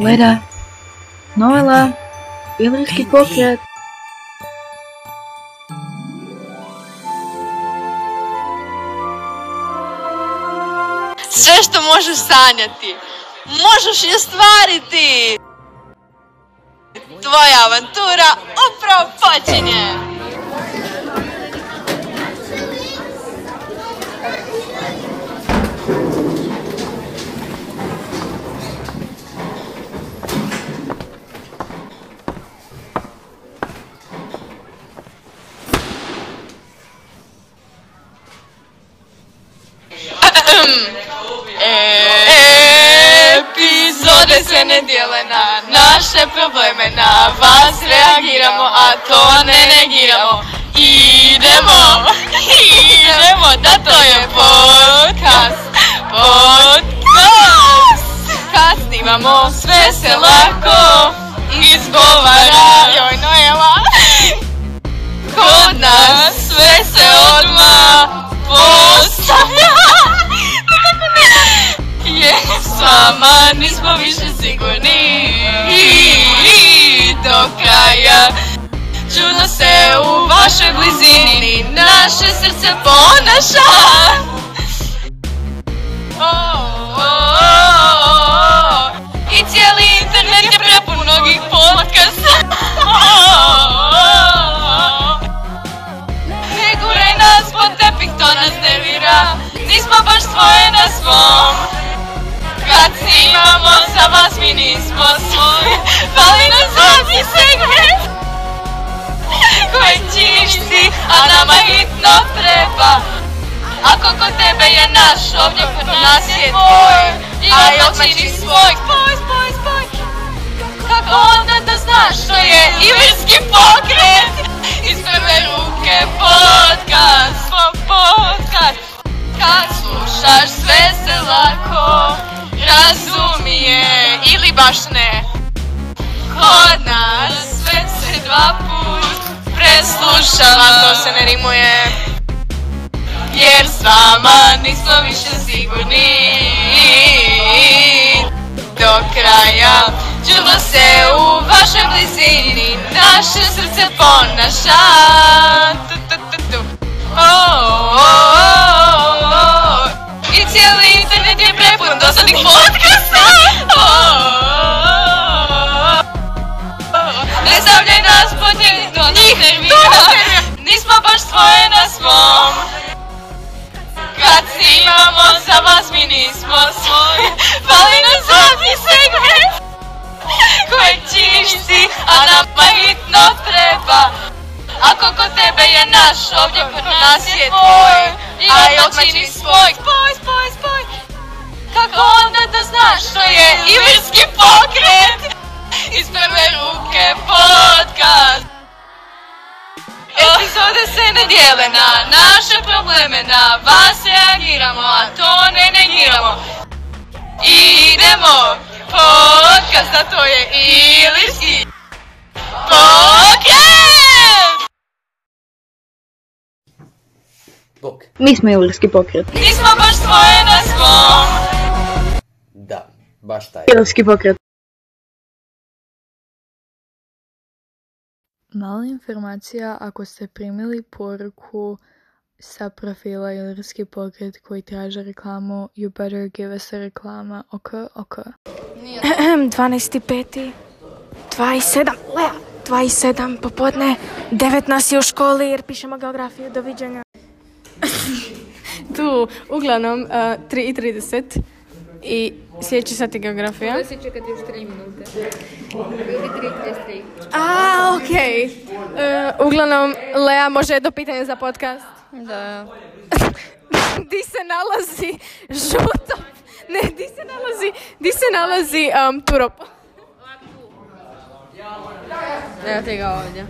Leda, Noela, Ilirski pokret. Sve što možeš sanjati, možeš i ostvariti. Tvoja avantura upravo počinje. Epizode se ne dijele na naše probleme, na vas reagiramo, a to ne negiramo. Idemo, idemo, da to je podcast, podcast. Kad snimamo sve se lako izgovara, joj Noela. Kod nas sve se odmah postavlja. Je s vama nismo više sigurni. I do kraja. Čudno se u vašoj blizini. Naše srce ponaša svoji Fali nam zadnji segment. Koji činiš ti, a nama hitno treba. Ako kod tebe je naš, ovdje kod nas je tvoj. A ja činiš svoj, spoj, spoj, spoj. Kako onda da znaš vama nismo više sigurni Do kraja čudno se u vašoj blizini Naše srce ponaša tu, tu, tu, tu. O, o, o, o. I cijeli internet je prepun dosadnih podcasta je naš, ovdje kod nas je tvoj ja činiš svoj, spoj, spoj, spoj. Kako onda da znaš što je Ilirski pokret? Iz prve ruke podcast. Epizode se ne dijele na naše probleme, na vas reagiramo, a to ne negiramo. Idemo, podcast, a to je Ilirski pokret! Bok. Mi smo Ilirski pokret. Nismo baš svoje na svom. Da, baš taj. Ilirski pokret. Mala informacija ako ste primili poruku sa profila Ilirski pokret koji traže reklamu, you better give us a reklama, ok, ok. 12.5. 27. Lea, 27 popodne. 9 nas je u školi jer pišemo geografiju. Doviđenja. Tu, uglavnom, uh, 3.30 i sljedeći sat je geografija. To se čekati još 3 minute. Ili 3.33. A, okej. Uh, uglavnom, Lea može jedno pitanje za podcast. Da. di se nalazi žuto... Ne, di se nalazi, di se nalazi um, turopo? Evo te ga ovdje.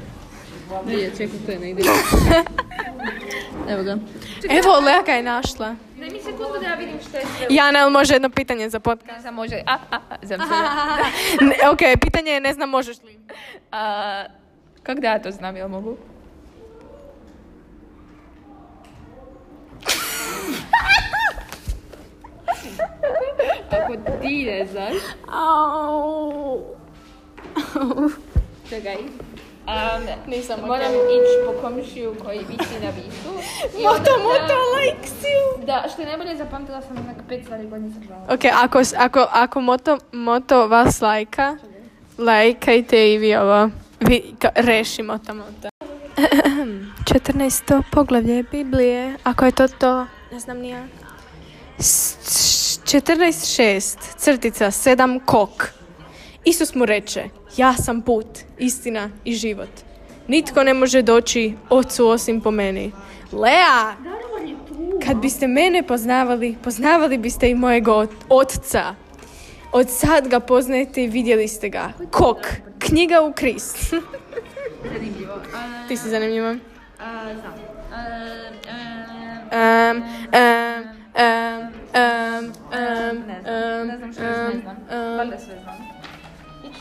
Nije, čekaj, to je negdje. Evo ga. Evo, Lea ga je našla. Daj mi sekundu da ja vidim što je sve. Jana, jel može jedno pitanje za podcast? Sam može... A, a, a, zam se. Ne, ok, pitanje je ne znam možeš li. A, kak da ja to znam, jel mogu? ako ti ne znaš, Au. čekaj. Nisam Moram ići po komšiju koji visi na visu. Moto, moto, Alexiju. Da, što je najbolje zapamtila sam onak pet stvari koje nisam znala. Ok, ako, ako, ako moto, moto vas lajka, lajkajte i vi ovo. Vi, ka, reši moto moto. 14. poglavlje Biblije, ako je to to, ne znam nija. 14.6, crtica, 7 kok. Isus mu reče, ja sam put, istina i život. Nitko ne može doći ocu osim po meni. Lea! Kad biste mene poznavali, poznavali biste i mojeg ot- otca. Od sad ga poznajete i vidjeli ste ga. Kok, knjiga u Krist. Zanimljivo. Ti si zanimljiva. Znam. Um, um, um, um, um, um, um, um.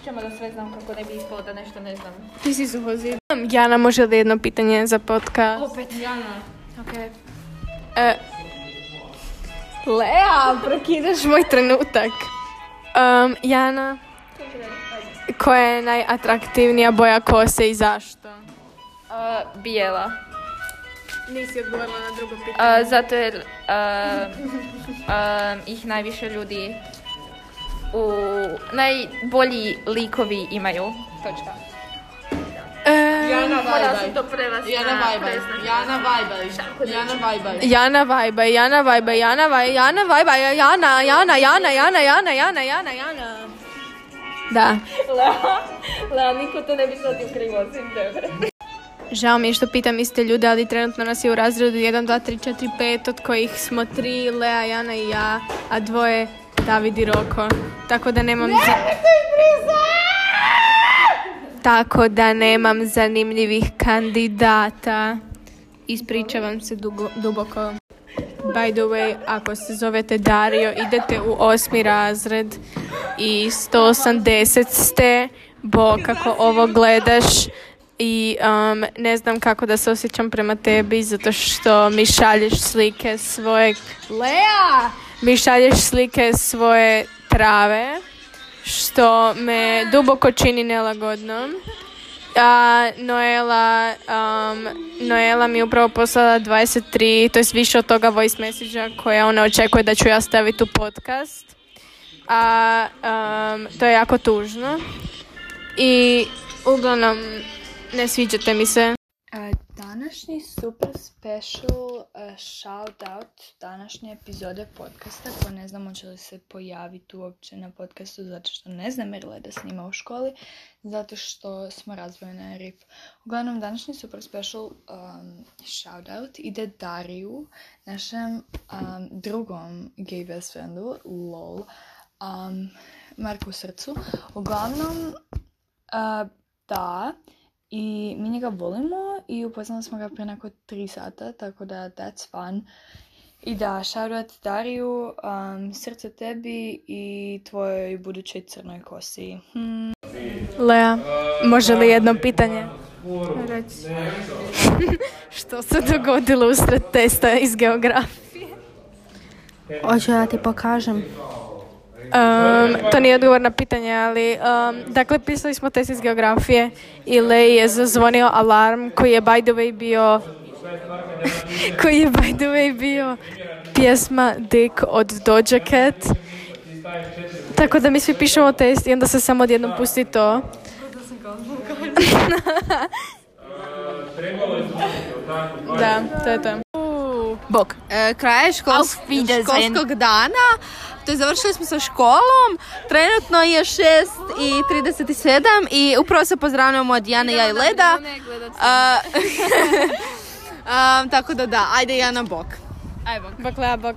Ćemo da sve znam kako ne bi ispalo da nešto ne znam. Ti si suhozi. Jana, može li jedno pitanje za podcast? Opet Jana. Ok. E, Lea, prekidaš moj trenutak. Um, Jana, koja je najatraktivnija boja kose i zašto? bijela. Nisi odgovorila na drugo pitanje. Uh, zato jer uh, ih najviše ljudi u najbolji likovi imaju. Točka. Jana sam to prevesti Jana na Vajbaj. Jana Vajbaj, Jana Vajbaj. Jana Vajba, Jana Vajba, Jana Vajba, Jana Vajba, Jana, Jana, Jana, Jana, Jana, Jana, Jana, Jana. Da. Lea, Lea, niko to ne bi shvatio krivo osim tebe. Žao mi je što pitam iste ljude, ali trenutno nas je u razredu 1, 2, 3, 4, 5, od kojih smo tri, Lea, Jana i ja, a dvoje David i Roko. Tako da nemam... za- Tako da nemam zanimljivih kandidata. Ispričavam se dugo, duboko. By the way, ako se zovete Dario, idete u osmi razred i 180 ste, bo kako ovo gledaš i um, ne znam kako da se osjećam prema tebi zato što mi šalješ slike svoje... Lea! Mi šalješ slike svoje trave što me duboko čini nelagodno. A, Noela, um, Noela mi upravo poslala 23, to je više od toga voice message koja ona očekuje da ću ja staviti u podcast. A um, to je jako tužno. I uglavnom ne sviđate mi se. Današnji super special shout out današnje epizode podcasta koja ne znam hoće li se pojaviti uopće na podcastu zato što ne znam jer snima u školi zato što smo razvojene RIF. Uglavnom današnji super special um, shout out ide Dariju, našem um, drugom gay best friendu, lol, um, Marku Srcu. Uglavnom, uh, da, i mi njega volimo i upoznali smo ga prije neko tri sata, tako da that's fun. I da, shoutout Dariju, um, srce tebi i tvojoj budućoj crnoj kosi. Hm. Lea, može li jedno pitanje? Reci. Što se dogodilo usred testa iz geografije? Hoću da ti pokažem. Um, to nije odgovor na pitanje, ali um, dakle pisali smo test iz geografije i Lej je zazvonio alarm koji je by the way bio koji je by the way bio pjesma Dick od Doja Cat. Tako da mi svi pišemo test i onda se samo odjednom pusti to. da, to je to. Bok. E, kraj je škols- školskog dana. To je završili smo sa školom. Trenutno je 6 i 37 i upravo se pozdravljamo od Jana, ja i Leda. A, a, tako da da, ajde Jana bok. Bok Lea, bok.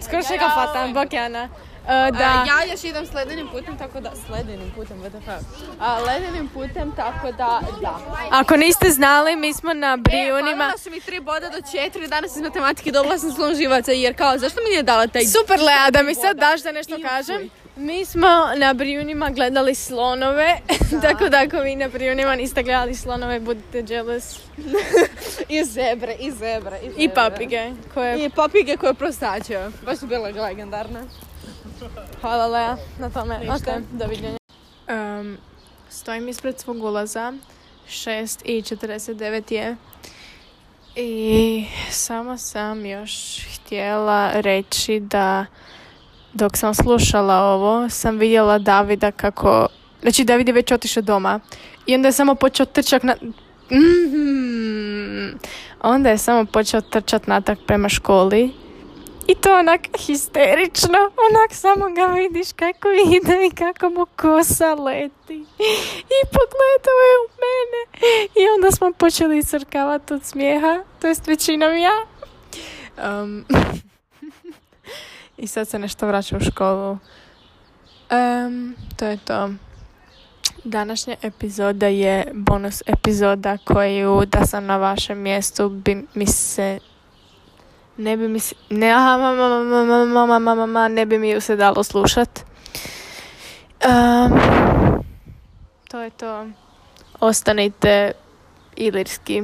Skoro što ga fatam, bok Jana. Uh, Da. da. ja još idem sledenim putem, tako da, sledenim putem, what the fuck. Ledenim putem, tako da, da. Ako niste znali, mi smo na E, Brijunima. falila su mi tri boda do četiri, danas iz matematike dobila sam slon živaca, jer kao, zašto mi nije dala taj... Super Lea, da mi sad daš da nešto kažem. Mi smo na Brijunima gledali slonove, tako da ako vi na Brijunima niste gledali slonove, budite jealous. I zebre, i zebre, i zebre. I papige, koje... I papige koje prostačaju. Baš su bile legendarne. Hvala Lea na tome. Ok, doviđenja. Um, stojim ispred svog ulaza. 6 i 49 je. I samo sam još htjela reći da dok sam slušala ovo, sam vidjela Davida kako... Znači, David je već otišao doma. I onda je samo počeo trčak na... Mhm. Onda je samo počeo trčat natak prema školi. I to onak histerično, onak samo ga vidiš kako ide i kako mu kosa leti. I pogledao je u mene. I onda smo počeli crkavati od smijeha, to jest većinom ja. Um, I sad se nešto vraća u školu. Em, to je to. Današnja epizoda je bonus epizoda koju da sam na vašem mjestu bi mi se ne bi mi se, ne, aha, mama, mama, mama, ne bi mi ju se dalo slušat. Um, to je to. Ostanite ilirski.